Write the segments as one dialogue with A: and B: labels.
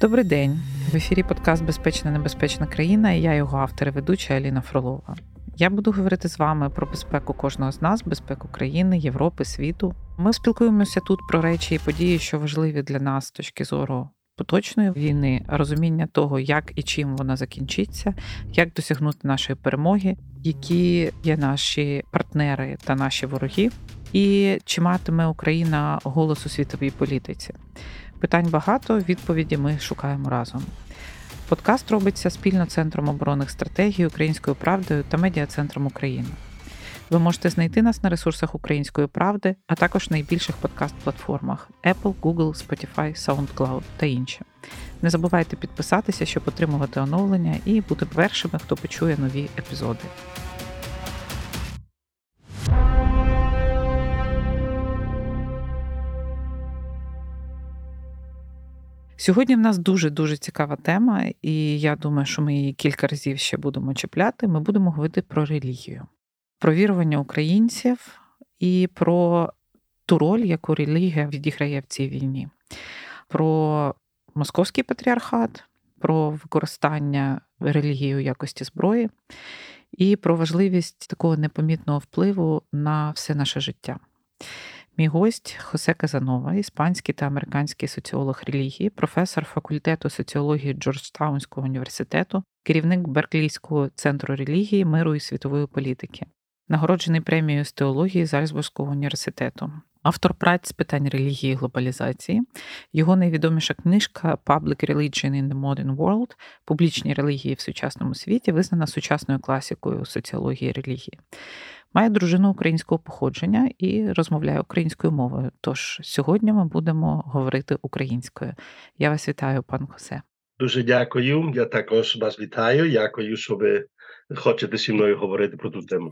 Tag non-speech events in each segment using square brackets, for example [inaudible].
A: Добрий день. В ефірі подкаст Безпечна небезпечна країна і я його автор і ведуча Аліна Фролова. Я буду говорити з вами про безпеку кожного з нас, безпеку країни, Європи, світу. Ми спілкуємося тут про речі і події, що важливі для нас з точки зору поточної війни, розуміння того, як і чим вона закінчиться, як досягнути нашої перемоги, які є наші партнери та наші вороги, і чи матиме Україна голос у світовій політиці. Питань багато, відповіді ми шукаємо разом. Подкаст робиться спільно Центром оборонних стратегій Українською правдою та Медіа-центром України. Ви можете знайти нас на ресурсах Української правди, а також найбільших подкаст-платформах Apple, Google, Spotify, SoundCloud та інші. Не забувайте підписатися, щоб отримувати оновлення і бути першими, хто почує нові епізоди. Сьогодні в нас дуже дуже цікава тема, і я думаю, що ми її кілька разів ще будемо чіпляти. Ми будемо говорити про релігію, про вірування українців і про ту роль, яку релігія відіграє в цій війні, про московський патріархат, про використання релігії у якості зброї і про важливість такого непомітного впливу на все наше життя. Мій гость Хосе Казанова, іспанський та американський соціолог релігії, професор факультету соціології Джорджтаунського університету, керівник Берклійського центру релігії, миру і світової політики, нагороджений премією з теології Зальцбурзького університету, автор праць з питань релігії і глобалізації. Його найвідоміша книжка Public Religion in the Modern World публічні релігії в сучасному світі, визнана сучасною класикою соціології релігії. Має дружину українського походження і розмовляє українською мовою. Тож сьогодні ми будемо говорити українською. Я вас вітаю, пан Хосе.
B: Дуже дякую. Я також вас вітаю. Дякую, що ви хочете зі мною говорити про ту тему.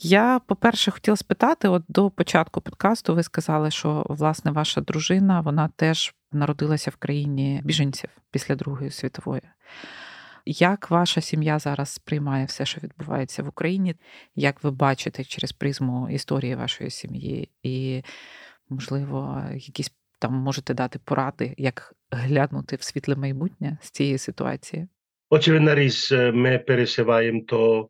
A: Я, по-перше, хотіла спитати: от до початку подкасту ви сказали, що власне ваша дружина вона теж народилася в країні біженців після Другої світової. Як ваша сім'я зараз сприймає все, що відбувається в Україні? Як ви бачите через призму історії вашої сім'ї? І, можливо, якісь там можете дати поради, як глянути в світле майбутнє з цієї ситуації?
B: Очевидно, річ, ми переживаємо то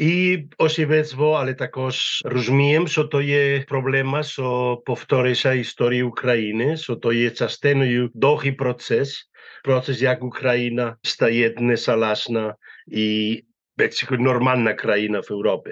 B: і осівецтво, але також розуміємо, що то є проблема, що повторюється історія України, що то є частиною довгий процес, процес, як Україна стає незалежна і нормальна країна в Європі.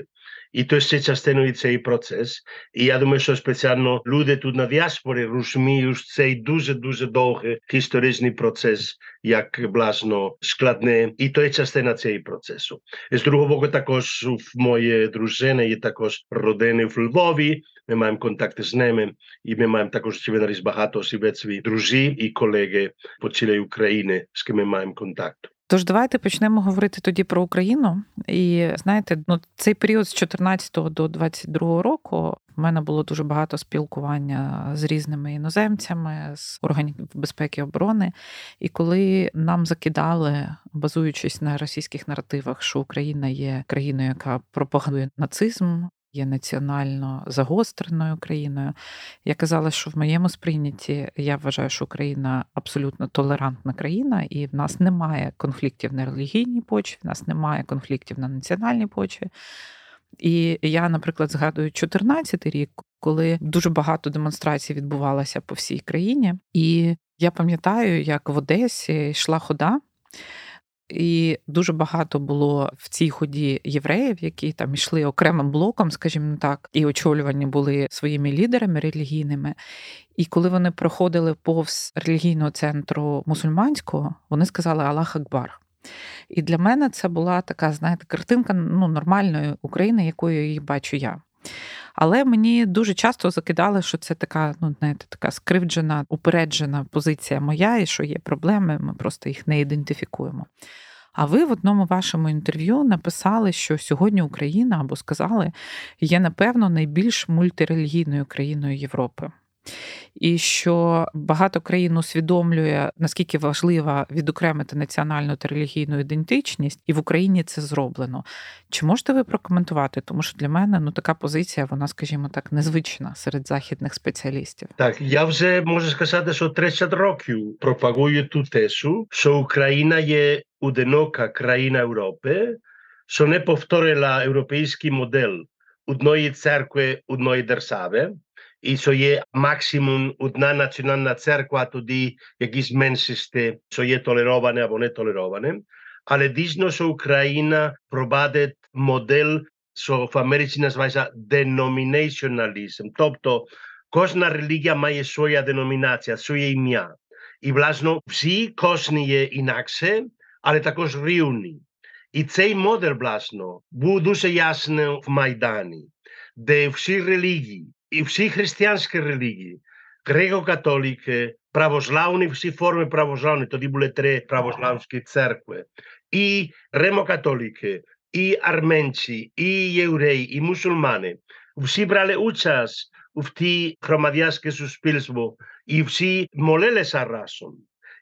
B: І то ще частиною цей процес. Я думаю, що спеціально люди тут на діаспорі розуміють цей дуже-дуже довгий історичний процес, як власно складне. І то є частина цього процесу. З другого боку, також в моєї дружини є також родини в Львові. Ми маємо контакти з ними, і ми маємо також очевидно багато осібецьві друзі і колеги по цілій Україні, з ким ми маємо контакт.
A: Тож давайте почнемо говорити тоді про Україну. І знаєте, ну цей період з 14 до 22 року в мене було дуже багато спілкування з різними іноземцями, з органів безпеки і оборони. І коли нам закидали, базуючись на російських наративах, що Україна є країною, яка пропагандує нацизм, є національно загостреною країною. Я казала, що в моєму сприйнятті я вважаю, що Україна абсолютно толерантна країна, і в нас немає конфліктів на релігійній почві, в нас немає конфліктів на національній почві. І я, наприклад, згадую 2014 рік, коли дуже багато демонстрацій відбувалося по всій країні. І я пам'ятаю, як в Одесі йшла хода. І дуже багато було в цій ході євреїв, які там йшли окремим блоком, скажімо так, і очолювані були своїми лідерами релігійними. І коли вони проходили повз релігійного центру мусульманського, вони сказали Аллах Акбар. І для мене це була така, знаєте, картинка ну, нормальної України, якою її бачу я. Але мені дуже часто закидали, що це така, ну знаєте, така скривджена, упереджена позиція моя, і що є проблеми, ми просто їх не ідентифікуємо. А ви в одному вашому інтерв'ю написали, що сьогодні Україна або сказали, є, напевно, найбільш мультирелігійною країною Європи. І що багато країн усвідомлює наскільки важлива відокремити національну та релігійну ідентичність, і в Україні це зроблено. Чи можете ви прокоментувати? Тому що для мене ну така позиція, вона, скажімо так, незвична серед західних спеціалістів.
B: Так, я вже можу сказати, що 30 років пропагую ту тезу, що Україна є одинока країна Європи, що не повторила європейський модель одної церкви, одної держави, і що є максимум одна національна церква, тоді якісь меншості, що є толероване або не толероване. Але дійсно, що Україна провадить модель, що в Америці називається denominationalism, тобто кожна релігія має своя деномінація, своє ім'я. І, власне, всі кожні є інакше, але також рівні. І цей модель, власне, був дуже ясний в Майдані, де всі релігії, і всі християнські релігії, греко-католики, православні, всі форми православні, тоді були три православські церкви, і ремокатолики, і арменці, і євреї, і мусульмани. Всі брали участь в ті громадянське суспільство, і всі молилися разом.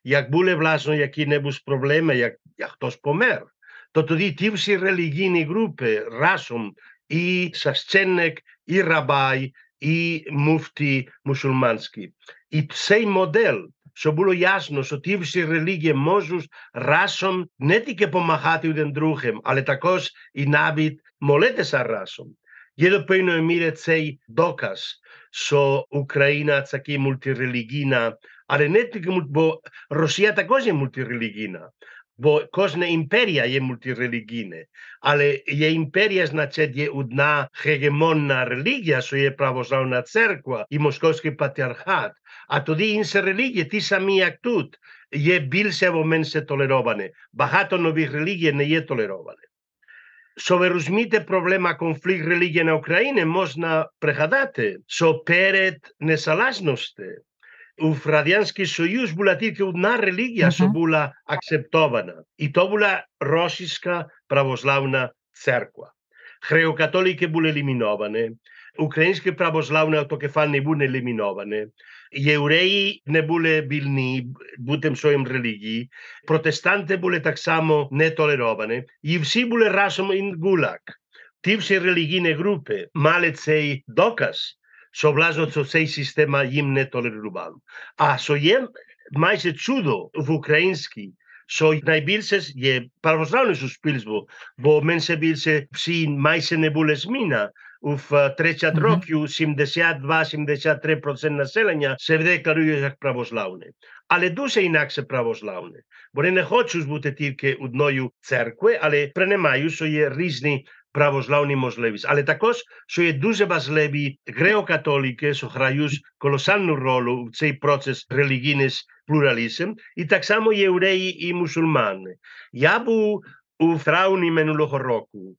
B: Як були, власне, які-небудь проблеми, як, як хтось помер, то тоді ті всі релігійні групи разом, і священник, і рабай, і муфті мусульманські. І цей модель, що було ясно, що ті всі релігії можуть разом не тільки допомагати один другим, але також і навіть молитися разом. Є до певної міри цей доказ, що Україна таки мультирелігійна, але не тільки, бо Росія також є мультирелігійна. Бо кожна імперія є мультирелігійна, але є імперія, значить, є одна гегемонна релігія, що є православна церква і московський патріархат. А тоді інші релігії, ті самі, як тут, є більше або менше толеровані. Багато нових релігій не є толеровані. Щоб ви розумієте проблема конфлікт релігії на Україні, можна пригадати, що перед незалежністю у Радянський Союз була тільки одна релігія, що була акцептована, і то була російська православна церква. Греко-католики були еліміновані, українські православні автокефальні були еліміновані, євреї не були вільні бути в своїм релігії, протестанти були так само не толеровані, і всі були разом in гулак. Ті всі релігійні групи мали цей доказ, що власне цей система їм не толерував. А що є майже чудо в українській, що найбільше є православне суспільство, бо менше більше всі майже не були зміна. У 30 mm-hmm. років 72-73% населення се декларує як православне. Але дуже інакше православне. Вони не хочуть бути тільки одною церквою, але приймають, що є різні православні можливість. Але також, що є дуже важливі греокатолики, що грають колосальну роль в цей процес релігійний плуралізм, і так само євреї і мусульмани. Я був у травні минулого року.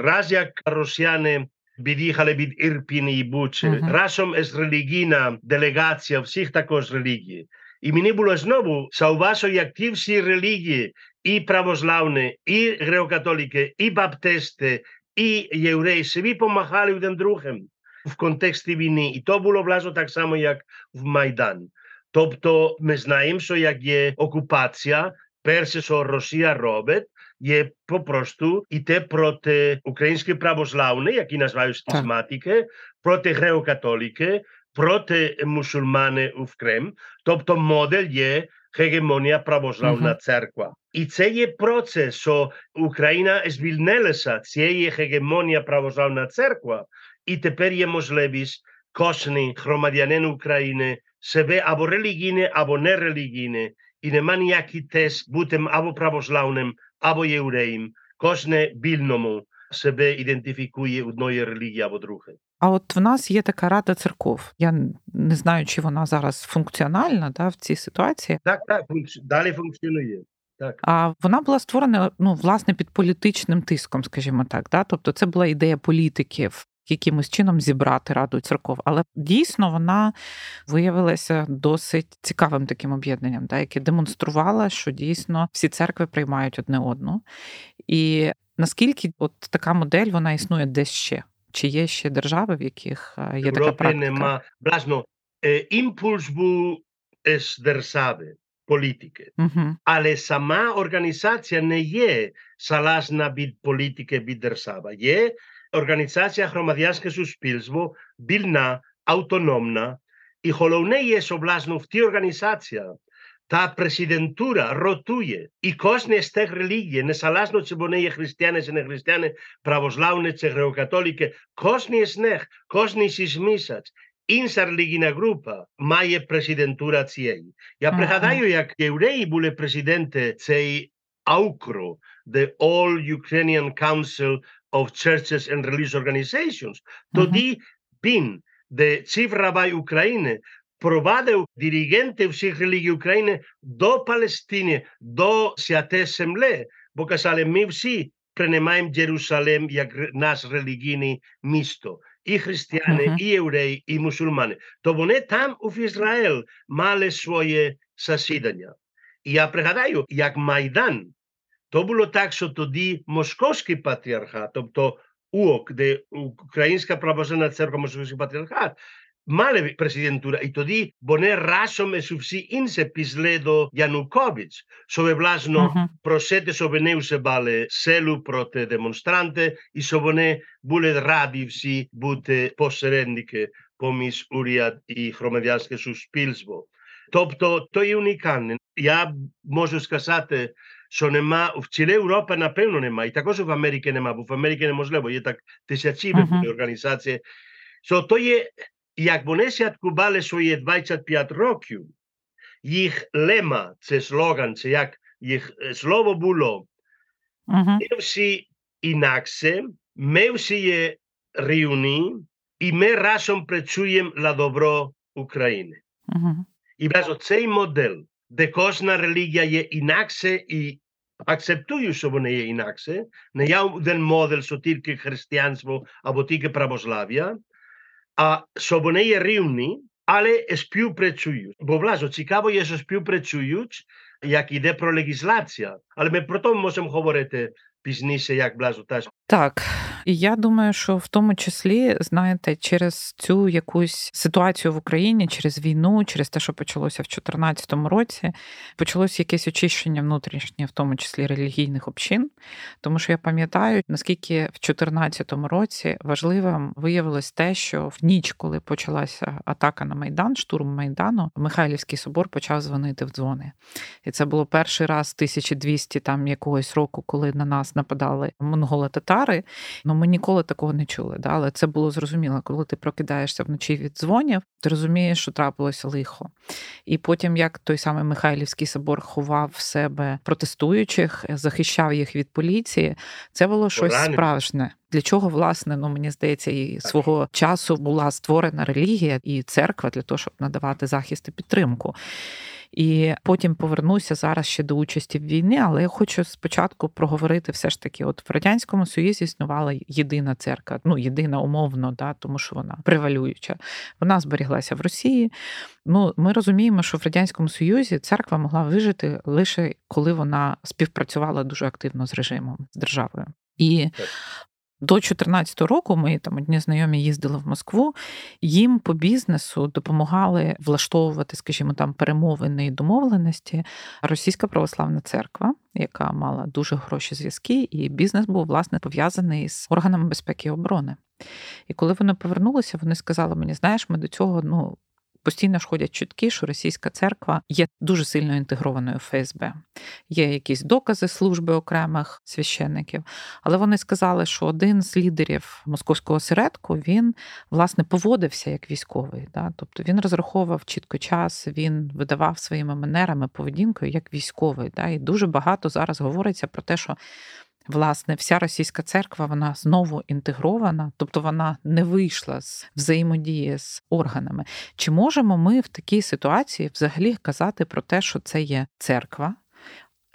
B: Раз як росіяни від'їхали від Ірпіні і Бучі, uh-huh. разом з релігійна делегація всіх також релігій. І мені було знову зауважу, як ті всі релігії, і православні, і греокатолики, і баптисти, і євреї собі помагали один другим в контексті війни. І то було власне так само, як в Майдан. Тобто ми знаємо, що як є окупація, перше, що Росія робить, є попросту іти проти української православної, які називають схизматики, проти греокатолики, проти мусульмани в Крим. Тобто модель є гегемонія православна uh-huh. церква. І це є процес, що Україна звільнилася цієї гегемонія православна церква, і тепер є можливість кожний громадянин України себе або релігійне, або нерелігійне, і нема ніякий тест бути або православним, або євреєм. Кожне вільному себе ідентифікує одної релігії або другої.
A: А от в нас є така рада церков. Я не знаю, чи вона зараз функціональна да, в цій ситуації.
B: Так, так, далі функціонує. Так.
A: А вона була створена ну, власне під політичним тиском, скажімо так. Да? Тобто це була ідея політиків. Якимось чином зібрати раду церков, але дійсно вона виявилася досить цікавим таким об'єднанням, да, яке демонструвало, що дійсно всі церкви приймають одне одну. І наскільки от така модель вона існує десь ще? Чи є ще держави, в яких є така практика?
B: нема. Власно, е, імпульс був з держави, політики.
A: Мгм.
B: Але сама організація не є залежна від політики, від держави. Є організація громадянське суспільство, вільна, автономна, і головне є, що власне в тій організації та президентура ротує, і кожна з тих релігій, незалежно чи вони є християни чи не християни, православні чи греко-католики, кожен з них, кожен з місяць, інша релігійна група має президентура цієї. Я
A: Ага.
B: пригадаю, як євреї були президенти цієї АУКРО, the All Ukrainian Council of Churches and Religious Organizations. Тоді він, де chief rabbi України, провадив диригенти всіх релігій України до Палестини, до святе землі, бо казали, ми всі приймаємо Єрусалим як ре- наш релігійне місто. І християни,
A: Мгм.
B: і євреї, і мусульмани. То вони там у Ізраїл мали своє засідання. І я пригадаю, як Майдан, то було так, що тоді Московський патріархат, тобто УОК, де Українська православна церква Московський патріархат, мали президентура, і тоді вони разом із всі інші пішли до Янукович, щоб власно
A: Мгм.
B: просити, щоб вони вживали силу проти демонстранти, і щоб вони були раді всі бути посередники поміж уряд і громадянське суспільство. Тобто, то є унікальне. Я можу сказати, що нема в цілій Європі, напевно, нема, і також в Америці нема, бо в Америці неможливо, є так тисячі
A: Мгм.
B: uh організацій. So, то є, як вони святкували свої 25 років, їх лема, це слоган, це як їх е, слово було,
A: Мгм.
B: ми всі інакше, ми всі є рівні, і ми разом працюємо для добро України.
A: Мгм.
B: І власне цей модель, де кожна релігія є інакше і акцептую, що вони є інакше, не є один модель, а що вони є рівні, але співпрацюють. Бо власне цікаво є, що співпрацюють, як іде про легіслація, але ми про то можемо говорити
A: я думаю, що в тому числі, знаєте, через цю якусь ситуацію в Україні, через війну, через те, що почалося в 2014 році, почалось якесь очищення внутрішнє, в тому числі релігійних общин. Тому що я пам'ятаю, наскільки в 2014 році важливим виявилось те, що в ніч, коли почалася атака на Майдан, штурм Майдану, Михайлівський собор почав дзвонити в дзвони. І це було перший раз 1200 там якогось року, коли на нас нападали монголо-татари. Ну ми ніколи такого не чули. Да? Але це було зрозуміло, коли ти прокидаєшся вночі від дзвонів, ти розумієш, що трапилося лихо. І потім, як той самий Михайлівський собор ховав в себе протестуючих, захищав їх від поліції, це було щось
B: Поранених.
A: справжнє. Для чого, власне, ну мені здається, і свого часу була створена релігія і церква для того, щоб надавати захист і підтримку. І потім повернуся зараз ще до участі в війні, але я хочу спочатку проговорити все ж таки: от в радянському союзі існувала єдина церква, ну єдина умовно, да, тому що вона превалююча. Вона зберіглася в Росії. Ну, ми розуміємо, що в радянському союзі церква могла вижити лише коли вона співпрацювала дуже активно з режимом з державою. І. до 2014 року ми там одні знайомі їздили в Москву. Їм по бізнесу допомагали влаштовувати, скажімо, там перемовини і домовленості Російська православна церква, яка мала дуже хороші зв'язки, і бізнес був власне пов'язаний з органами безпеки і оборони. І коли вони повернулися, вони сказали мені: знаєш, ми до цього ну. Постійно ж ходять чутки, що російська церква є дуже сильно інтегрованою в ФСБ. Є якісь докази служби окремих священників, але вони сказали, що один з лідерів московського осередку він власне поводився як військовий. Да? Тобто він розраховував чітко час, він видавав своїми манерами, поведінкою як військовий. Да? І дуже багато зараз говориться про те, що Власне, вся російська церква вона знову інтегрована, тобто вона не вийшла з взаємодії з органами. Чи можемо ми в такій ситуації взагалі казати про те, що це є церква?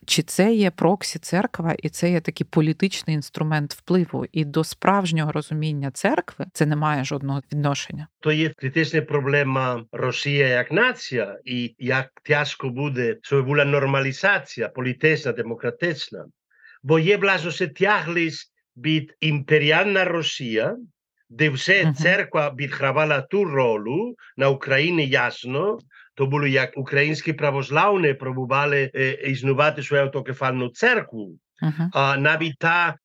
A: Чи це є проксі церква, і це є такий політичний інструмент впливу, і до справжнього розуміння церкви це не має жодного відношення?
B: то є критична проблема Росія як нація, і як тяжко буде, щоб була нормалізація політична, демократична. Бо є власне тяглість від імперіальна Росія де все церква відгравала ту роль, на Україні ясно, то було як українські православні пробували е, існувати свою автокефальну церкву, Uh-huh. Навіть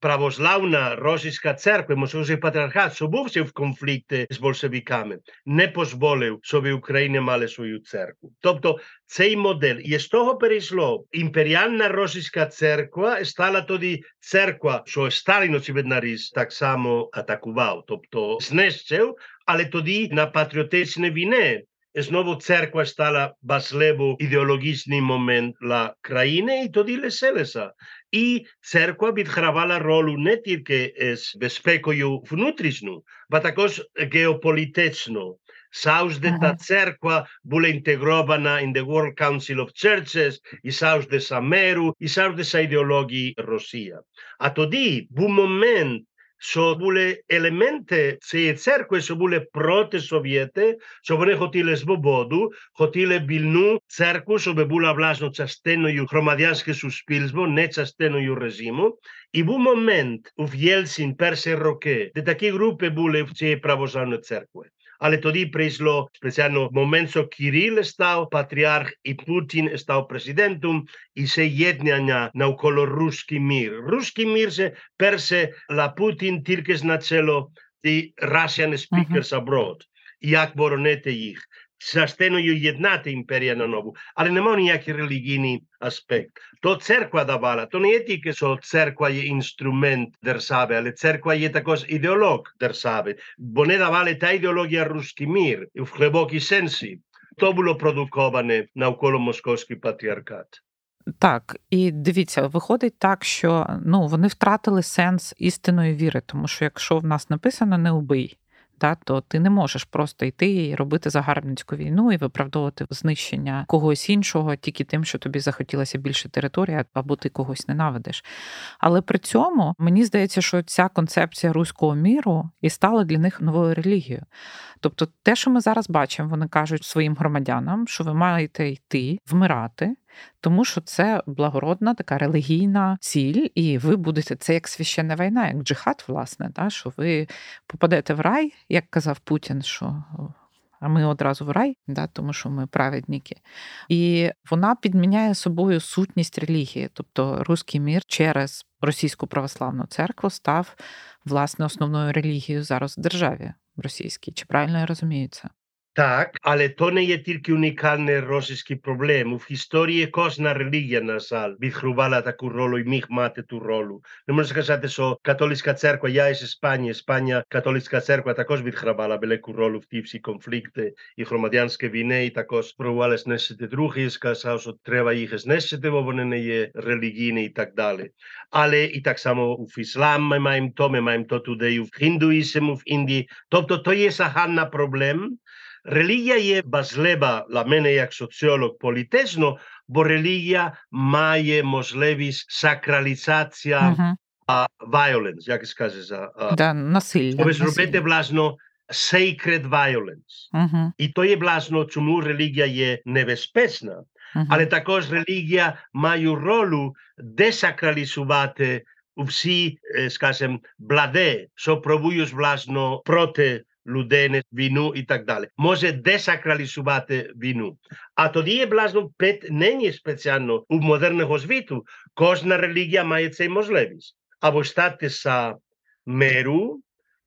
B: православна російська церква, московський патріархат, що був в конфлікті з большевиками, не дозволив, щоб Україна мала свою церкву. Тобто цей модель. І з того перейшло. Імперіальна російська церква стала тоді церква, що Сталін, очевидно, так само атакував, тобто знищив, але тоді на патріотичній війні знову церква стала важливий ідеологічний момент для країни і тоді лишилася. І церква відгравала роль не тільки з безпекою внутрішню, а також геополітичну. Завжди uh-huh. та церква була інтегрована in the World Council of Churches, і завжди за меру, і завжди за ідеології Росія. А тоді був момент, що були елементи цієї церкви, що були проти совєти, що вони хотіли свободу, хотіли вільну церкву, щоб була власне частиною громадянського суспільства, не частиною режиму. І був момент у Єльцин перші роки, де такі групи були в цій православної церкви. ale tudi prišlo specialno moment, so Kiril stal patriarh i Putin stal presidentum i se jednjanja naokolo ruski mir. Ruski mir se perse la Putin tilkes na celo the Russian speakers uh -huh. abroad. Jak boronete jih. Частиною єднати імперія на нову, але немає ніякий релігійний аспект. То церква давала, то не є тільки, що церква є інструмент держави, але церква є також ідеолог держави, бо не давали та ідеологія руський мір в глибокій сенсі. То було продуковане навколо московський патріархат.
A: Так, і дивіться, виходить так, що ну вони втратили сенс істинної віри, тому що якщо в нас написано не убий, та, то ти не можеш просто йти і робити загарбницьку війну і виправдовувати знищення когось іншого тільки тим, що тобі захотілося більше території, або ти когось ненавидиш. Але при цьому мені здається, що ця концепція руського міру і стала для них новою релігією. Тобто, те, що ми зараз бачимо, вони кажуть своїм громадянам, що ви маєте йти вмирати тому що це благородна така релігійна ціль, і ви будете це як священна війна, як джихад, власне, та, що ви попадете в рай, як казав Путін, що. А ми одразу в рай, да, тому що ми праведники. І вона підміняє собою сутність релігії. Тобто руський мір через російську православну церкву став власне основною релігією зараз в державі російській. Чи правильно я розумію це?
B: Так, але то не є тільки унікальний російський проблем. В історії кожна релігія, на жаль, відгрувала таку роль і міг мати ту роль. Не можна сказати, що католицька церква, я із Іспанії, Іспанія, католицька церква також відгравала велику роль в ті всі конфлікти і громадянські війни, і також пробували знищити других, і сказав, що треба їх знищити, бо вони не є релігійні і так далі. Але і так само в іслам ми маємо то, ми маємо то туди, в хіндуїзм, в Індії. Тобто то є загальна проблема, Релігія є важлива для мене як соціолог політично, бо релігія має можливість сакралізація uh-huh. uh, violence, як
A: uh, да, насилля.
B: Тобто зробити, власно, sacred violence. Uh-huh. І то є, власно, чому релігія є небезпечна. Uh-huh. Але також релігія має роль десакралізувати всі, скажімо, бладе, що пробують, власно, проти луденец, вину и так дале. Може десакрализувате вину. А тоа е блазно пет не е специјално у модерното звиту. Кожна религија мајеце и можлевис. А во штате са меру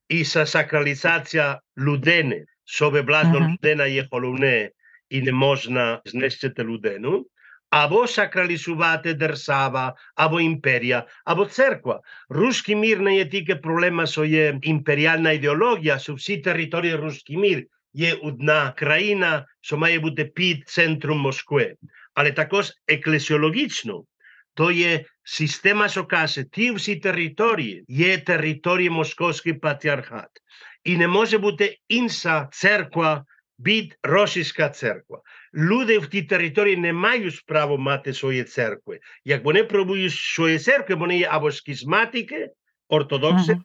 B: и са сакрализација лудене. Собе блажно лудена е холуне и не можна знесете лудену а во сакралисувате дрсава, а во империја, а во црква. Руски мир не е тие проблема со е империјална идеологија, со си територија руски мир е одна крајина со маје буде пит центрум Москве. Але такос еклесиологично, тој е система со каже, тие си територија, е територија Московски патриархат. И не може буде инса црква від російська церква люди в тій території не мають права мати свої церкви. Як вони пробують свої церкви, вони є або схізматики, ортодокси, uh-huh.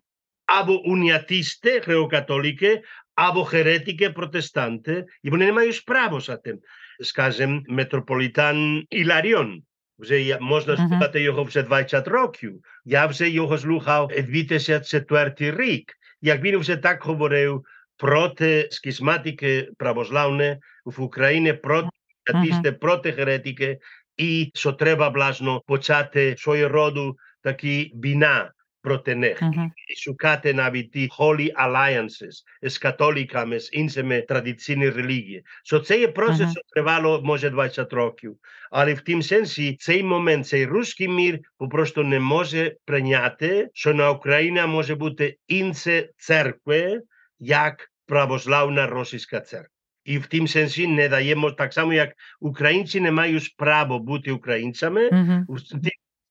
B: або уніатисти, греокатолики, або херетики, протестанти, і вони не мають права за тим. Скажем, метрополітан Іларіон. Вже можна uh-huh. слухати його вже 20 років. Я вже його слухав 2004 рік. як він вже так говорив, проти скісматики православне в Україні, uh -huh. проти heretike і що треба власне почати свою роду такі війна проти них. І шукати навіть ті holy alliances з католиками, з іншими традиційними релігіями. Що це є процес, що тривало, може, 20 років. Але в тим сенсі цей момент, цей руський мір попросту не може прийняти, що на Україні може бути інше церкви, як православна російська церква. І в тім сенсі не даємо так само, як українці не мають право бути українцями, -huh.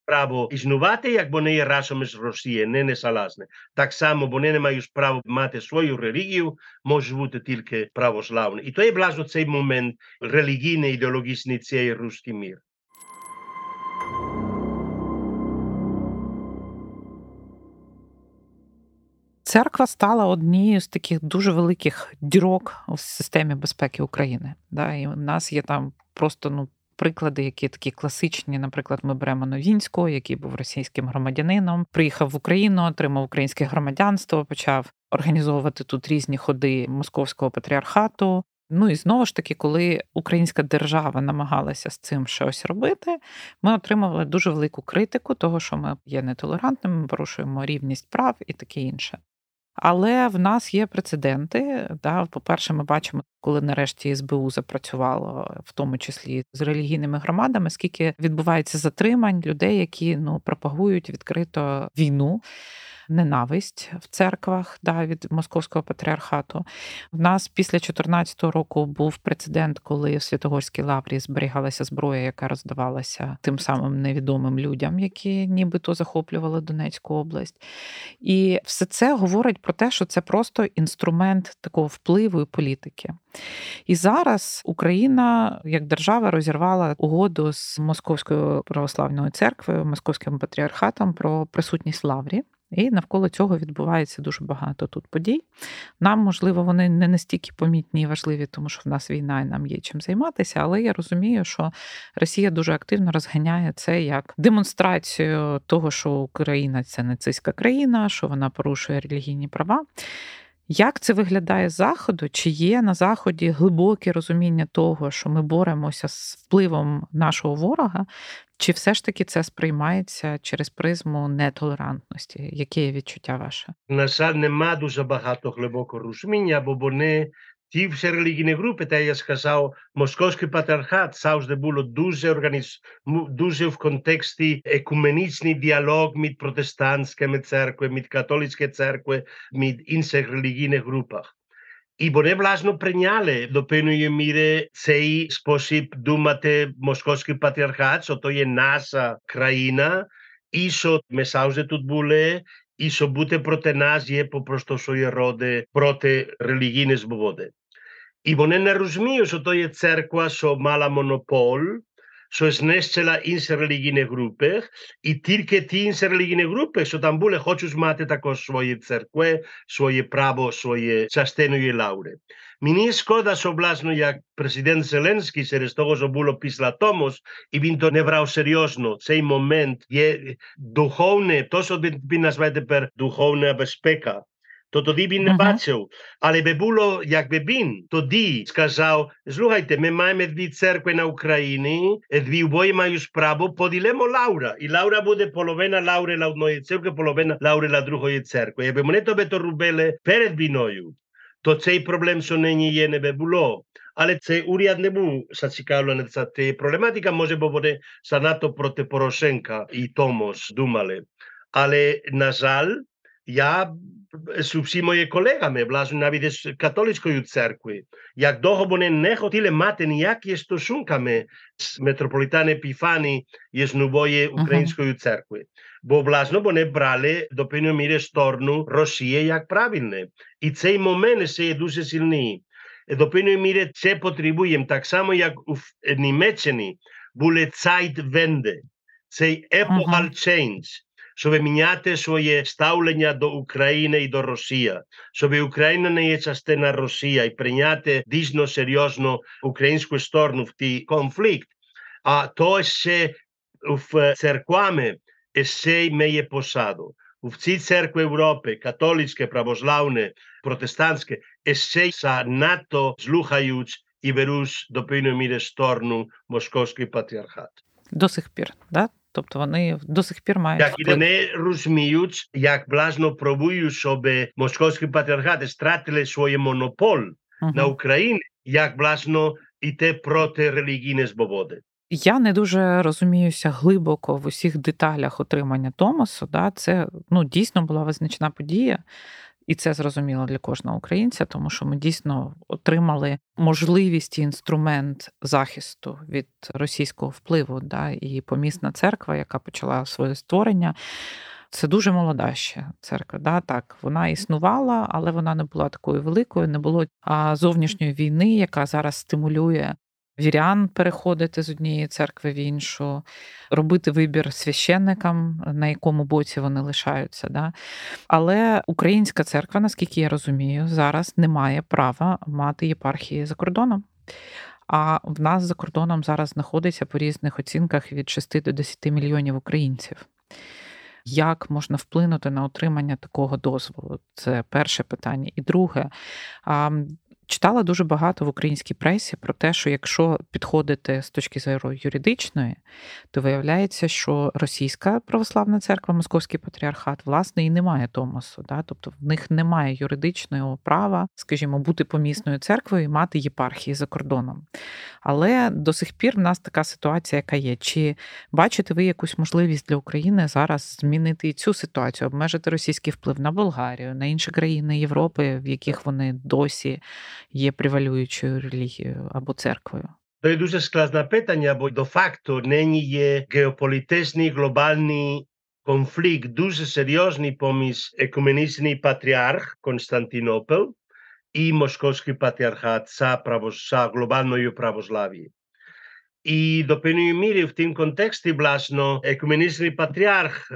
B: право існувати, як вони є разом з Росією, не несалазне. Так само вони не мають право мати свою релігію, можуть бути тільки православні. І то є власне цей момент релігійний, ідеологічний цей руський мір.
A: Церква стала однією з таких дуже великих дірок у системі безпеки України. Да? І у нас є там просто ну. Приклади, які такі класичні, наприклад, ми беремо Новінського, який був російським громадянином, приїхав в Україну, отримав українське громадянство, почав організовувати тут різні ходи московського патріархату. Ну і знову ж таки, коли українська держава намагалася з цим щось робити, ми отримали дуже велику критику, того, що ми є нетолерантними, ми порушуємо рівність прав і таке інше. Але в нас є прецеденти. Да? По-перше, ми бачимо, коли нарешті СБУ запрацювало, в тому числі з релігійними громадами, скільки відбувається затримань людей, які ну пропагують відкрито війну ненависть в церквах да, від московського патріархату. В нас після 2014 року був прецедент, коли в Святогорській лаврі зберігалася зброя, яка роздавалася тим самим невідомим людям, які нібито захоплювали Донецьку область. І все це говорить про те, що це просто інструмент такого впливу і політики. І зараз Україна як держава розірвала угоду з Московською православною церквою, московським патріархатом про присутність лаврі. І навколо цього відбувається дуже багато тут подій. Нам, можливо, вони не настільки помітні і важливі, тому що в нас війна і нам є чим займатися, але я розумію, що Росія дуже активно розганяє це як демонстрацію того, що Україна це нацистська країна, що вона порушує релігійні права. Як це виглядає з заходу? Чи є на заході глибоке розуміння того, що ми боремося з впливом нашого ворога, чи все ж таки це сприймається через призму нетолерантності? Яке є відчуття ваше?
B: На жаль, нема дуже багато глибокого розуміння, бо вони ті всі релігійні групи, та я сказав, московський патріархат завжди було дуже організ... дуже в контексті екуменічний діалог між протестантськими церквами, між католицькими церкви, між інших релігійних групах. І вони власне прийняли до певної міри цей спосіб думати московський патріархат, що то є наша країна, і що ми завжди тут були, і що бути проти нас є попросту свої роди проти релігійної свободи. І вони не розуміють, що то є церква, що мала монопол, що знищила інші релігійні групи, і тільки ті інші релігійні групи, що там були, хочуть мати також свої церкви, своє право, своє частиною лаури. Мені шкода, що власне, як президент Зеленський, через того, що було після Томос, і він то не брав серйозно, цей момент є духовне, то, що він тепер духовна безпека, то тоді він не бачив. Але би було, якби він тоді сказав, слухайте, ми маємо дві церкви на Україні, дві обоє мають право, поділимо Лаура. І Лаура буде половина Лаури на одної церкви, половина Лаури на другої церкви. Якби вони тобі то робили перед війною, то цей проблем, що нині є, не би було. Але цей уряд не був зацікавлений на ця проблематика, може, бо вони занадто проти Порошенка і Томос думали. Але, на жаль, ja z vsi moje kolegami, власне, навіть з католицької церкви, як довго вони не хотіли мати ніякі стосунками з митрополитан Епіфані і з нової української церкви. Бо, власне, вони брали до певної міри сторону Росії як правильне. І цей момент ще є дуже сильний. До певної міри це потребуємо, так само, як у Німеччині були Zeitwende, цей epochal change, щоб міняти своє ставлення до України і до Росії, щоб Україна не є частина Росії і прийняти дійсно серйозно українську сторону в цей конфлікт. А то ще в церквами ще має посаду. всі церкви Європи, католицьке, православне, протестантське, ще надто слухають і беруть до певної міри сторону московський патріархат.
A: До сих пір, да? Тобто вони до сих пір мають.
B: Так, і вони розуміють, як власне пробують, щоб московський патріархат стратили свій монопол uh-huh. на Україні, як власне іти проти релігійної свободи.
A: Я не дуже розуміюся глибоко в усіх деталях отримання Томасу. Да? Це ну, дійсно була визначна подія, і це зрозуміло для кожного українця, тому що ми дійсно отримали можливість і інструмент захисту від російського впливу. Да? І помісна церква, яка почала своє створення. Це дуже молода ще церква. Да? Так, вона існувала, але вона не була такою великою. Не було зовнішньої війни, яка зараз стимулює вірян переходити з однієї церкви в іншу, робити вибір священникам, на якому боці вони лишаються. Да? Але українська церква, наскільки я розумію, зараз не має права мати єпархії за кордоном. А в нас за кордоном зараз знаходиться по різних оцінках від 6 до 10 мільйонів українців. Як можна вплинути на отримання такого дозволу? Це перше питання. І друге, Читала дуже багато в українській пресі про те, що якщо підходити з точки зору юридичної, то виявляється, що російська православна церква, Московський патріархат, власне, і не має Томасу. Да? Тобто в них немає юридичного права, скажімо, бути помісною церквою і мати єпархії за кордоном. Але до сих пір в нас така ситуація, яка є. Чи бачите ви якусь можливість для України зараз змінити цю ситуацію, обмежити російський вплив на Болгарію, на інші країни Європи, в яких вони досі є превалюючою релігією або церквою?
B: To je дуже складне питання, бо до факту нині є геополітичний глобальний конфлікт, дуже серйозний поміж екуменічний патріарх Константинопель і Московський патріархат за, право, за глобальною православ'ї. І до певної міри в тим контексті, власне, екуменічний патріарх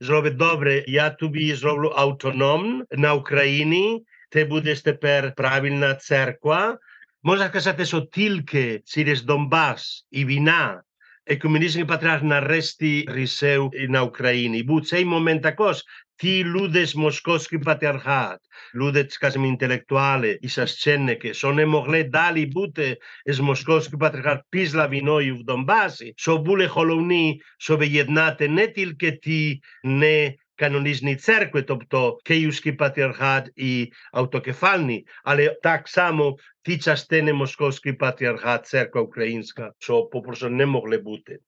B: зробить добре, я тобі зроблю автоном на Україні, ти будеш тепер правильна церква. Можна казати, що тільки через Донбас і війна екуменічний патріарх нарешті рішив на Україні. Був цей момент також. Ті люди з московський патріархат, люди, скажімо, інтелектуали і священники, що не могли далі бути з московський патріархат після війною в Донбасі, що були головні, щоб єднати не тільки ті канонічні церкви, тобто Київський патріархат і автокефальні, але так само ті частини Московський патріархат, церква українська, що попросту не могли бути.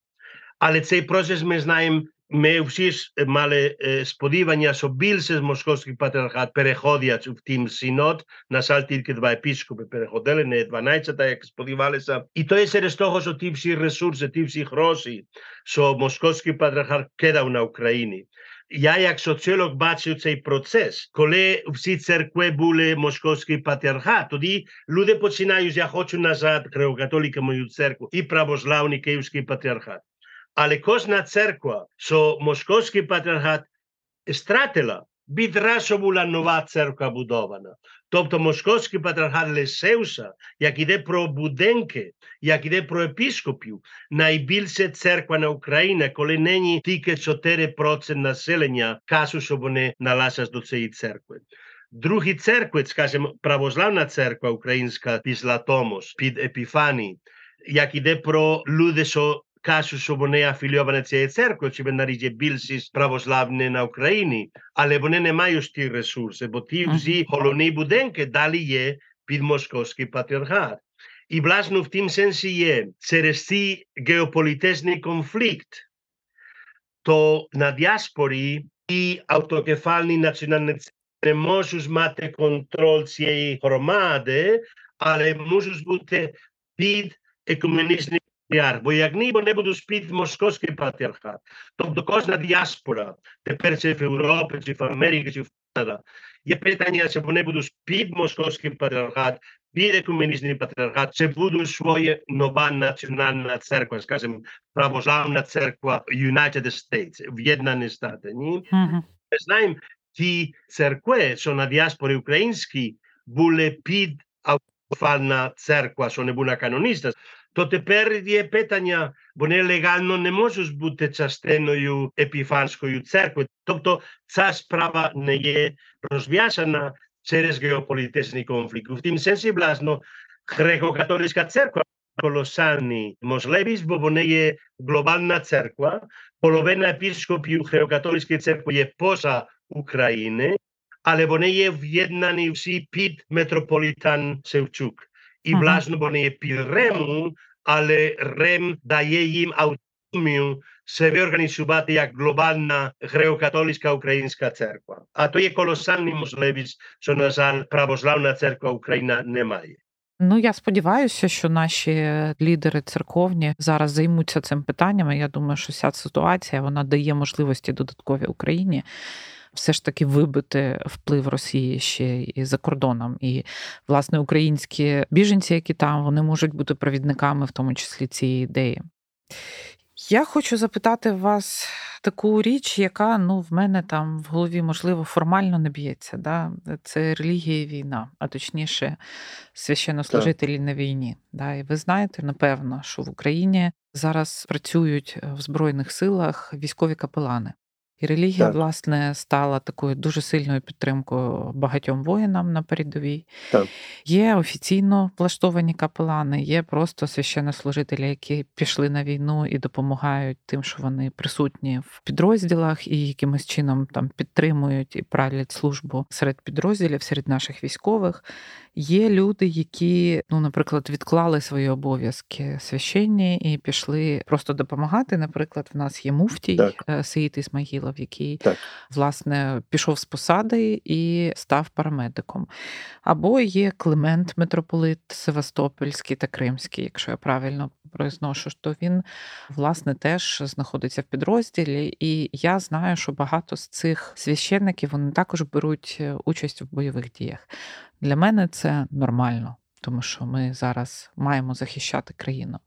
B: Але цей процес ми знаємо. Ми всі мали сподівання, що більше з московських патріархат переходять в тім синод. На жаль, тільки два епіскопи переходили, не 12, як сподівалися. І то є через того, що ті всі ресурси, ті всі гроші, що московський патріархат кидав на Україні я як соціолог бачив цей процес, коли всі церкви були московський патріархат, тоді люди починають, я хочу назад греко-католика мою церкву і православний київський патріархат. Але кожна церква, що московський патріархат стратила, відразу була нова церква будована. Тобто московський патріархат лишився, як іде про будинки, як іде про епіскопів, найбільша церква на Україні, коли нині тільки 4% населення кажуть, що вони належать до цієї церкви. Другі церкви, скажімо, православна церква українська після Томос, під Епіфаній, як іде про люди, що кажуть, що вони афілійовані цієї церкви, чи наріже більшість православні на Україні, але вони не мають ті ресурси, бо ті всі головні будинки далі є під московський патріархат. І, власне, в тім сенсі є через цей геополітичний конфлікт, то на діаспорі і автокефальні національні не можуть мати контроль цієї громади, але можуть бути під екуменічним патріарх, бо як ніби не будуть під московський патріархат. Тобто кожна діаспора, тепер чи в Європі, чи в Америці, чи в Канада, є питання, чи вони будуть під московський патріархат, під екуменічний патріархат, чи буде своя нова національна церква, скажімо, православна церква United States, В'єднані Штати. Ні? Uh-huh. Ми знаємо, ті церкви, що на діаспорі українській, були під автофальна церква, що не була канонічна,
C: то тепер є питання, вони легально не можуть бути частиною Епіфанської церкви. Тобто ця справа не є розв'язана через геополітичний конфлікт. В тім сенсі, власно, греко-католицька церква колосальний можливість, бо вони є глобальна церква, половина епіскопів греко-католицької церкви є поза України, але вони є в'єднані всі під митрополітан Севчук. І, ага. власне, вони є під Рему, але Рем дає їм автономію себе організувати як глобальна греко-католицька українська церква. А то є колосальна можливість, що, на жаль, православна церква Україна не має.
A: Ну, я сподіваюся, що наші лідери церковні зараз займуться цим питанням. Я думаю, що вся ситуація вона дає можливості додаткові Україні все ж таки вибити вплив Росії ще і за кордоном. І власне українські біженці, які там, вони можуть бути провідниками, в тому числі цієї ідеї. Я хочу запитати вас таку річ, яка ну, в мене там в голові, можливо, формально не б'ється. Да? Це релігія і війна, а точніше, священнослужителі так. на війні. Да? І ви знаєте, напевно, що в Україні зараз працюють в Збройних силах військові капелани. І релігія, так. власне, стала такою дуже сильною підтримкою багатьом воїнам на передовій. Так. Є офіційно влаштовані капелани, є просто священнослужителі, які пішли на війну і допомагають тим, що вони присутні в підрозділах і якимось чином там підтримують і правлять службу серед підрозділів, серед наших військових. Є люди, які, ну, наприклад, відклали свої обов'язки священні і пішли просто допомагати. Наприклад, в нас є муфтій так. Е, Ісмагілов, який так. власне пішов з посади і став парамедиком. Або є Климент, митрополит Севастопольський та Кримський, якщо я правильно произношу, то він власне теж знаходиться в підрозділі, і я знаю, що багато з цих священників вони також беруть е, участь в бойових діях. Для мене це нормально, тому що ми зараз маємо захищати країну.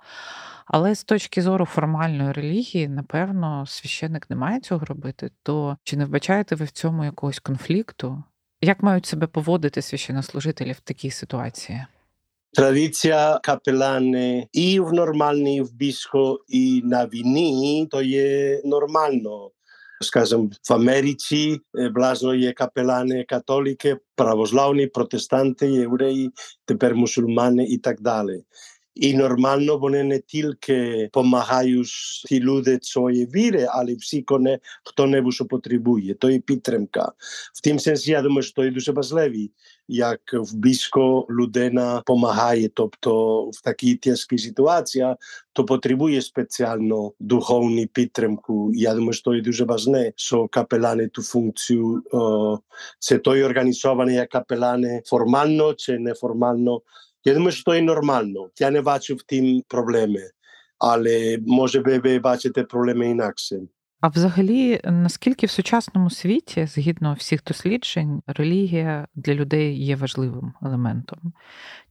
A: Але з точки зору формальної релігії, напевно, священник не має цього робити. То чи не вбачаєте ви в цьому якогось конфлікту? Як мають себе поводити священнослужителі в такій ситуації?
B: Традиція капелани і в нормальній в біско, і на війні то є нормально. Скажем, в Америці власне є капелани католики, православні, протестанти, євреї, тепер мусульмани і так далі. І нормально вони не тільки допомагають ті люди своєї віри, але всі хто небудь потребує. То є підтримка. В тим сенсі, я думаю, що це дуже важливо, як в близько людина допомагає. Тобто в такій тяжкій ситуації, то потребує спеціально духовну підтримку. Я думаю, що це дуже важливо, що капелани ту функцію, це той організований як капелани формально чи неформально, я думаю, що це нормально. Я не бачу в тим проблеми, але може би ви бачите проблеми інакше.
A: А взагалі, наскільки в сучасному світі, згідно всіх досліджень, релігія для людей є важливим елементом?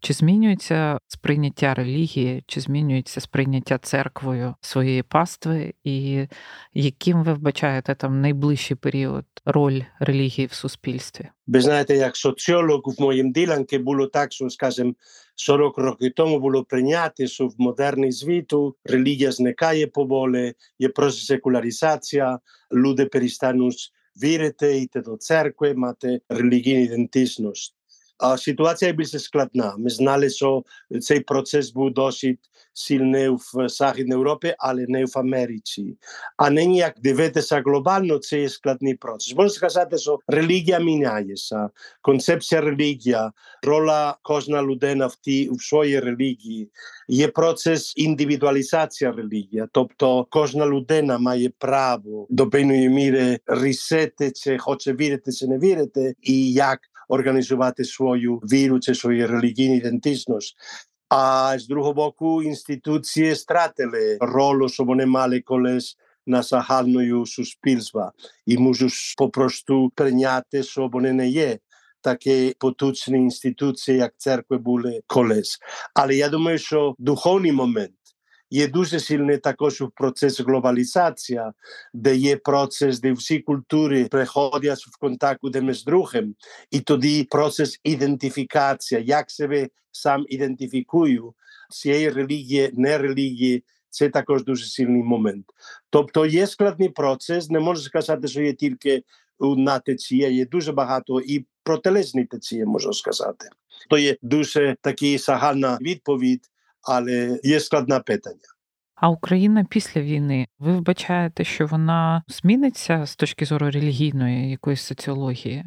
A: Чи змінюється сприйняття релігії, чи змінюється сприйняття церквою своєї пастви, і яким ви вбачаєте там найближчий період роль релігії в суспільстві?
B: Ви знаєте, як соціолог в моїм ділянці було так, що скажімо, 40 років тому було прийняти, що в модерний світу релігія зникає поволі, є просто секуляризація, люди перестануть вірити, йти до церкви, мати релігійну ідентичність. а, ситуација би се складна. Ме знале со цей процес бу дошит силне в Сахид на Европе, але не в Америци. А не нијак девете са глобално цей складни процес. Може да кажате со религија минаје са, концепција религија, рола кожна лудена в ти в своји религии, е процес индивидуализација религија, тобто кожна лудена маје право да до и мире рисете, че хоче вирете, че не вирете и јак організувати свою віру чи свою релігійну ідентичність. А з другого боку, інституції стратили роль, що вони мали колись на загальною суспільства і можуть попросту прийняти, що вони не є такі потужні інституції, як церкви були колись. Але я думаю, що духовний момент Є дуже сильний також в процес глобалізації, де є процес, де всі культури приходять в контакт один з другим, і тоді процес ідентифікації, як себе сам ідентифікую, цієї релігії, не релігії, це також дуже сильний момент. Тобто є складний процес, не можна сказати, що є тільки одна течія, є дуже багато і протилежні течії, можна сказати. То є дуже така загальна відповідь, але є складне питання.
A: А Україна після війни, ви вбачаєте, що вона зміниться з точки зору релігійної якоїсь соціології?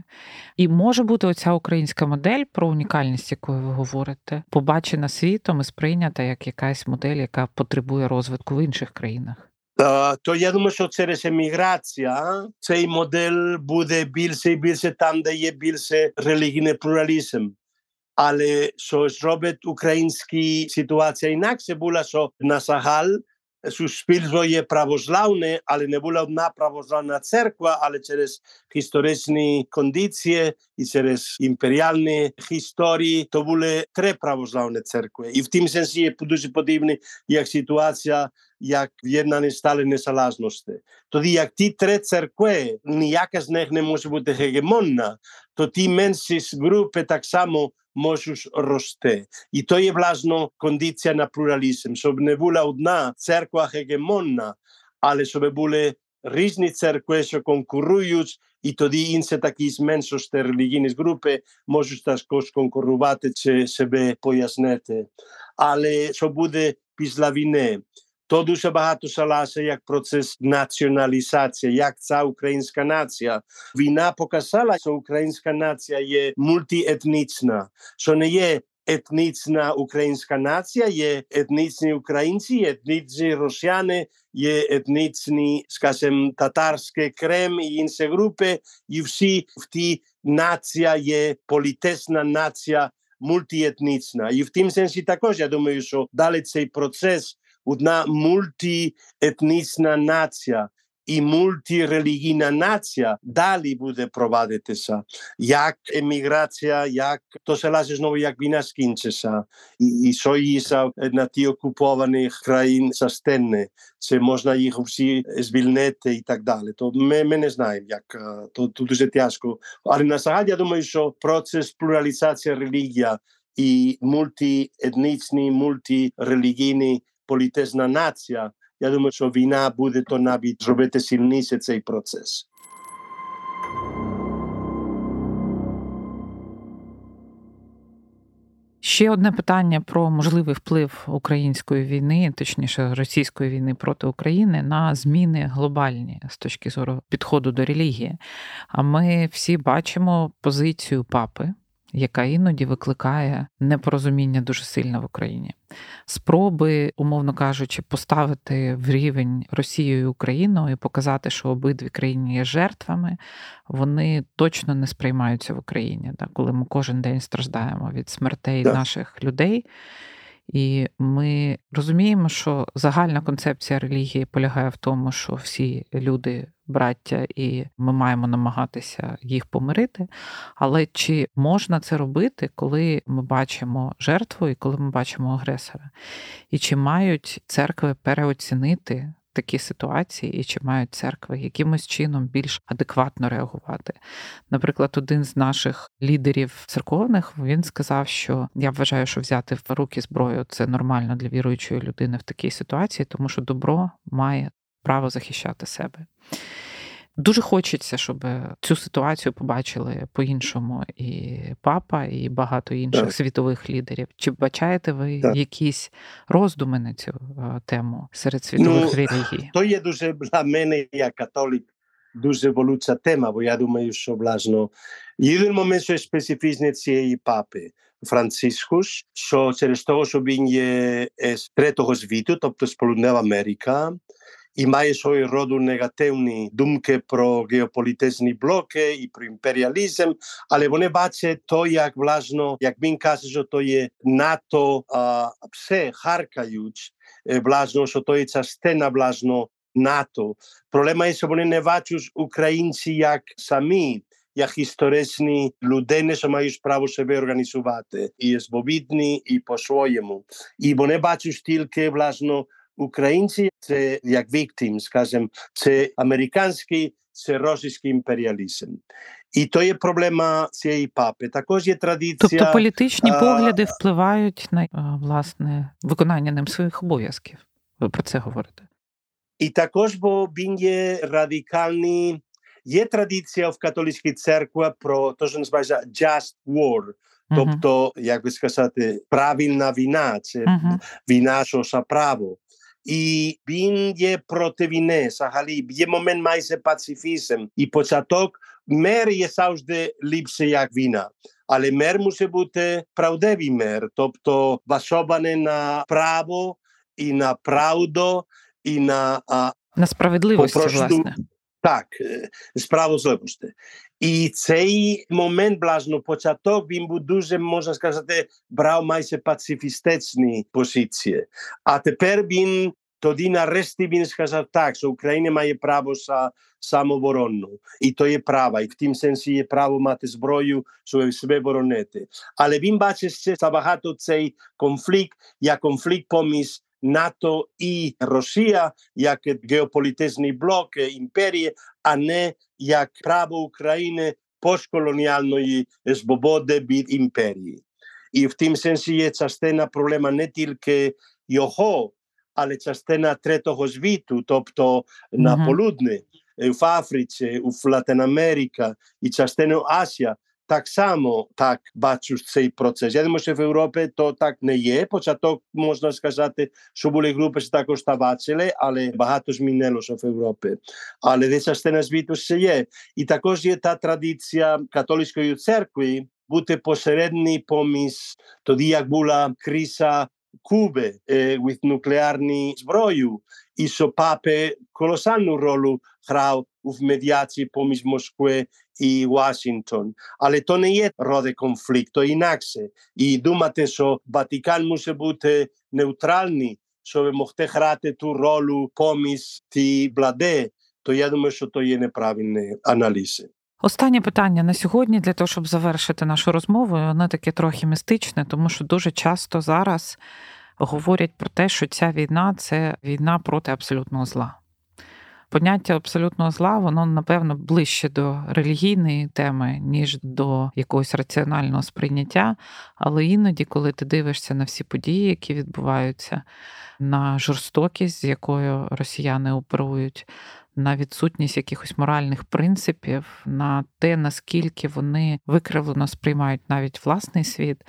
A: І може бути оця українська модель про унікальність, якою ви говорите, побачена світом і сприйнята як якась модель, яка потребує розвитку в інших країнах?
B: То я думаю, що через еміграція цей модель буде більше і більше там, де є більше релігійний плуралізм. Але що зробить українська ситуація інакше була, що на загал суспільство є православне, але не була одна православна церква, але через історичні кондиції і через імперіальні історії, то були три православні церкви. І в тім сенсі є дуже подібне, як ситуація, як в'єднані стали незалежності. Тоді, як ті три церкви, ніяка з них не може бути гегемонна, то ті менші групи так само можеш рости. І то є власне кондиція на плуралізм, щоб не була одна церква гегемонна, але щоб були різні церкви, що конкурують, і тоді інші такі зменшості релігійні групи можуть також конкурувати чи себе пояснити. Але що буде після війни? То дуже багато залежить як процес націоналізації, як ця українська нація. Війна показала, що українська нація є мультиетнічна, що не є етнічна українська нація, є етнічні українці, є етнічні росіяни, є етнічні, скажімо, татарські крем і інші групи, і всі в тій нація є політична нація, мультиетнічна. І в тім сенсі також, я думаю, що далі цей процес одна мультиетнічна нація і мультирелігійна нація далі буде провадитися, як еміграція, як то залежить знову, як війна скінчиться, і, і що їса на ті окупованих країн застане, чи можна їх всі звільнити і так далі. То ми, ми не знаємо, як то, то дуже тяжко. Але на загал я думаю, що процес плуралізації релігія і мультиетнічні, мультирелігійні політична нація, я думаю, що війна буде то навіть зробити сильніше цей процес.
A: Ще одне питання про можливий вплив української війни, точніше російської війни проти України на зміни глобальні з точки зору підходу до релігії. А ми всі бачимо позицію папи яка іноді викликає непорозуміння дуже сильно в Україні. Спроби, умовно кажучи, поставити в рівень Росію і Україну і показати, що обидві країни є жертвами, вони точно не сприймаються в Україні, так, коли ми кожен день страждаємо від смертей так. наших людей. І ми розуміємо, що загальна концепція релігії полягає в тому, що всі люди браття, і ми маємо намагатися їх помирити. Але чи можна це робити, коли ми бачимо жертву і коли ми бачимо агресора? І чи мають церкви переоцінити? Такі ситуації, і чи мають церкви якимось чином більш адекватно реагувати. Наприклад, один з наших лідерів церковних він сказав, що я вважаю, що взяти в руки зброю це нормально для віруючої людини в такій ситуації, тому що добро має право захищати себе. Дуже хочеться, щоб цю ситуацію побачили по-іншому і папа, і багато інших так. світових лідерів. Чи бачаєте ви так. якісь роздуми на цю тему серед світових ну, релігій? [laughs]
B: То є дуже для мене, як католик, дуже болюча тема, бо я думаю, що власне єдиний момент, що специфічний цієї папи. Францискус, що через того, що він є з третього світу, тобто з Полуднева Америка, і має свої роду негативні думки про геополітичні блоки і про імперіалізм, але вони бачать то, як власне, як він каже, що то є НАТО, а, все харкають, власне, що то є частина, власне, НАТО. Проблема є, що вони не бачать українці як самі, як історичні людини, що мають право себе організувати, і свобідні, і по-своєму. І вони бачать тільки, власне, Українці це як victim, скажем, це американський, це російський імперіалізм. І то є проблема цієї папи. Також є традиція.
A: Тобто політичні а... погляди впливають на власне виконання ним своїх обов'язків. Ви про це говорите.
B: І також, бо він є радикальний. Є традиція в католицькій церкві про те, що називається just war, тобто, як би сказати, правильна війна, це війна, що за право. І він є проти війни, взагалі, є момент майже пацифізм. І початок мер є завжди ліпше, як війна. Але мер мусить бути правдивий мер, тобто базований на право і на правду, і на
A: а, на справедливості, власне.
B: Так, справедливості. И цей момент блажно початок им був дуже, можна да сказати, брал мајсе пацифістичні позиції. А тепер він тоді нарешті він сказав так, що Україна має право са, самооборону. І то є право, і в тім сенсі є право мати зброю, щоб себе боронити. Але він бачить ще забагато цей конфлікт, як конфлікт поміж НАТО и Русија, јак геополитезни блок, империја, а не јак право Украине постколонијално и збободе бит империја. И в тим сенси е частена проблема не тилке јохо, але частена третого звиту, тобто на полудне, в Африце, в Латинамерика и частена Асија, так само так бачу цей процес. Я думаю, що в Європі то так не є. Початок можна сказати, що були групи, що також та бачили, але багато змінилося в Європі. Але десь частина світу ще є. І також є та традиція католицької церкви бути посередній поміж тоді, як була криза Куби е, with нуклеарні зброю, і що папи колосальну роль грав медіації поміж Москви і Вашингтон. Але то не є роди конфлікту, інакше. І думати, що Ватикан мусить бути нейтральний, щоб могти грати ту роль поміж ті влади, то я думаю, що то є неправильний аналіз.
A: Останнє питання на сьогодні для того, щоб завершити нашу розмову, воно таке трохи містичне, тому що дуже часто зараз говорять про те, що ця війна це війна проти абсолютного зла. Поняття абсолютного зла, воно, напевно, ближче до релігійної теми, ніж до якогось раціонального сприйняття. Але іноді, коли ти дивишся на всі події, які відбуваються, на жорстокість, з якою росіяни оперують, на відсутність якихось моральних принципів, на те, наскільки вони викривлено сприймають навіть власний світ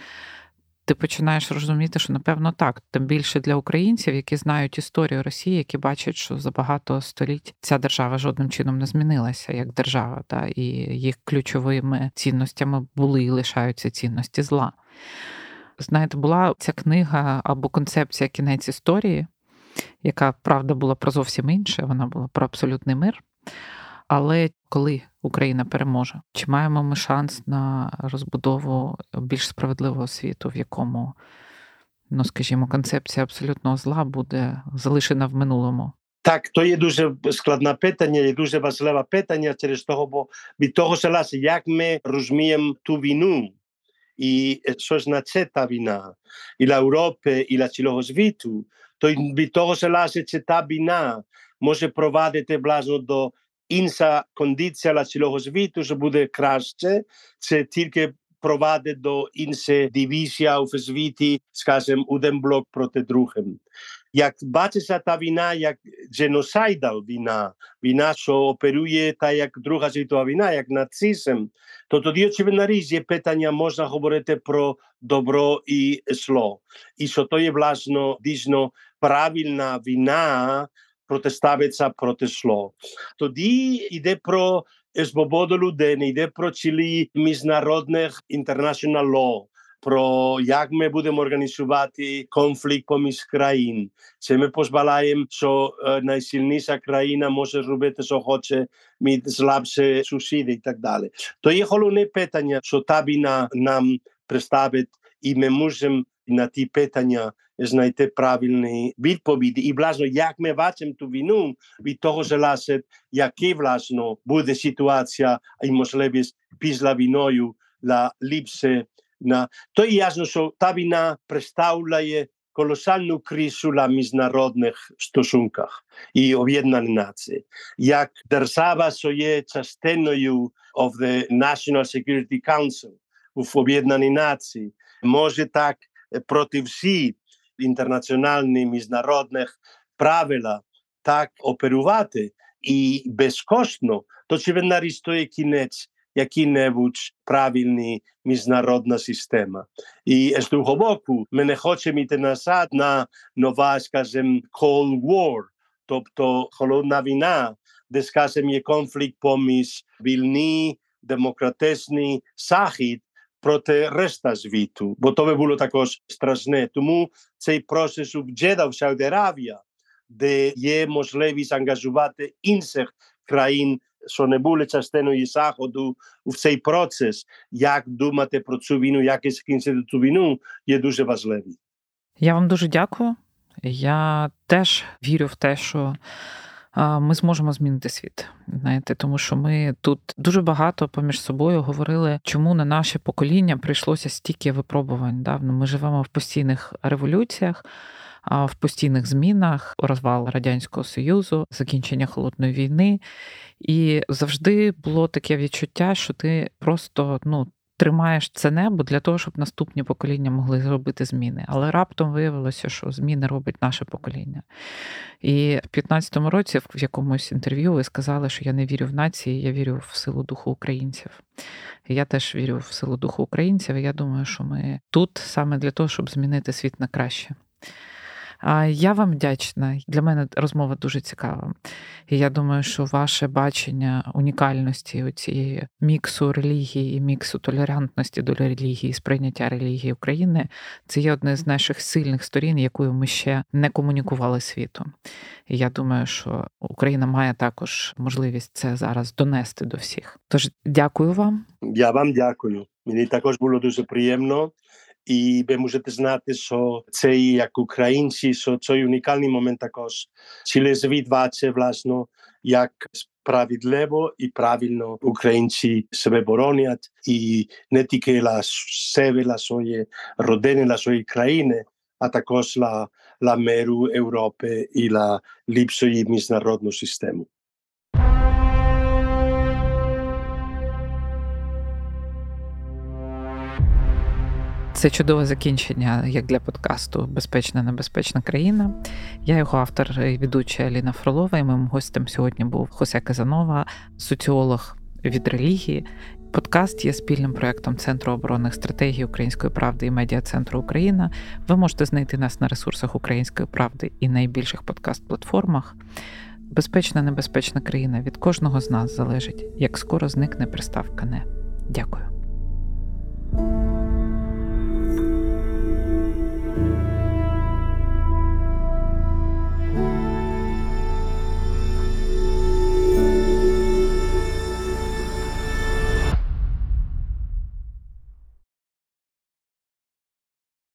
A: ти починаєш розуміти, що напевно так, тим більше для українців, які знають історію Росії, які бачать, що за багато століть ця держава жодним чином не змінилася як держава, та і їх ключовими цінностями були і лишаються цінності зла. Знаєте, була ця книга або концепція кінець історії, яка правда була про зовсім інше, вона була про абсолютний мир. Але коли Україна переможе, чи маємо ми шанс на розбудову більш справедливого світу, в якому, ну скажімо, концепція абсолютного зла буде залишена в минулому?
B: Так, то є дуже складне питання, і дуже важливе питання через того, бо від того залежить, як ми розуміємо ту війну, і що значить та війна, і для Європи, і для цілого світу, то від того залежить, чи та війна може провадити власне до інша кондиція цілого світу, що буде краще, це тільки провадить до іншої дивізія у світі, скажімо, один блок проти другим. Як бачиться та війна, як геноцидал війна, війна, що оперує та як Друга світова війна, як нацизм, то тоді, очевидно, річ є питання, можна говорити про добро і зло. І що то є, власно, дійсно правильна війна, протиставиться проти зло. Тоді йде про свободу людини, йде про цілі міжнародних international law, про як ми будемо організувати конфлікт поміж країн. Чи ми дозволяємо, що найсильніша країна може робити, що хоче, від слабші сусіди і так далі. То є головне питання, що та війна нам представить, і ми можемо на ті питання знайти правильні відповіді. І власне, як ми бачимо ту війну, від того залежить, яка власне буде ситуація і можливість після війною для ліпше. На... То є ясно, що та війна представляє колосальну кризу на міжнародних стосунках і об'єднані нації. Як держава, що є частиною of the National Security Council, в об'єднані нації, може так проти всіх інтернаціональних міжнародних правил так оперувати і безкоштно, то чи він нарістує кінець який-небудь правильний міжнародна система. І з другого боку, ми не хочемо йти назад на нова, скажімо, Cold War, тобто холодна війна, де, скажімо, є конфлікт поміж вільний, демократичний Захід проти решта світу, бо то би було також страшне. Тому цей процес у Джеда в Сауді-Аравія, де є можливість ангажувати інших країн що не були частиною заходу в цей процес, як думати про цю війну, як скінчити цю війну, є дуже важливі.
A: Я вам дуже дякую. Я теж вірю в те, що ми зможемо змінити світ. Знаєте, тому що ми тут дуже багато поміж собою говорили, чому на наше покоління прийшлося стільки випробувань. Да? Ну, ми живемо в постійних революціях в постійних змінах, розвал радянського союзу, закінчення холодної війни, і завжди було таке відчуття, що ти просто ну. Тримаєш це небо для того, щоб наступні покоління могли зробити зміни. Але раптом виявилося, що зміни робить наше покоління. І в 15-му році, в якомусь інтерв'ю, ви сказали, що я не вірю в нації, я вірю в силу духу українців. Я теж вірю в силу духу українців. і Я думаю, що ми тут саме для того, щоб змінити світ на краще. Я вам вдячна. Для мене розмова дуже цікава. І я думаю, що ваше бачення унікальності цієї міксу релігії і міксу толерантності до релігії, сприйняття релігії України це є одне з наших сильних сторін, якою ми ще не комунікували світу. І я думаю, що Україна має також можливість це зараз донести до всіх. Тож дякую вам.
B: Я вам дякую. Мені також було дуже приємно. І ви можете знати, що це як українці, що це унікальний момент також. Цілий світ бачить, власне, як справедливо і правильно українці себе боронять, і не тільки la себе, la свої родини, la свої країни, а також la, la меру Європи і la ліпшої міжнародного систему.
A: Це чудове закінчення, як для подкасту Безпечна небезпечна країна. Я його автор і ведуча Аліна Фролова. і Моїм гостем сьогодні був Хосе Казанова, соціолог від релігії. Подкаст є спільним проектом Центру оборонних стратегій Української правди і медіа центру Україна. Ви можете знайти нас на ресурсах Української правди і найбільших подкаст-платформах. Безпечна небезпечна країна від кожного з нас залежить, як скоро зникне приставка не. Дякую.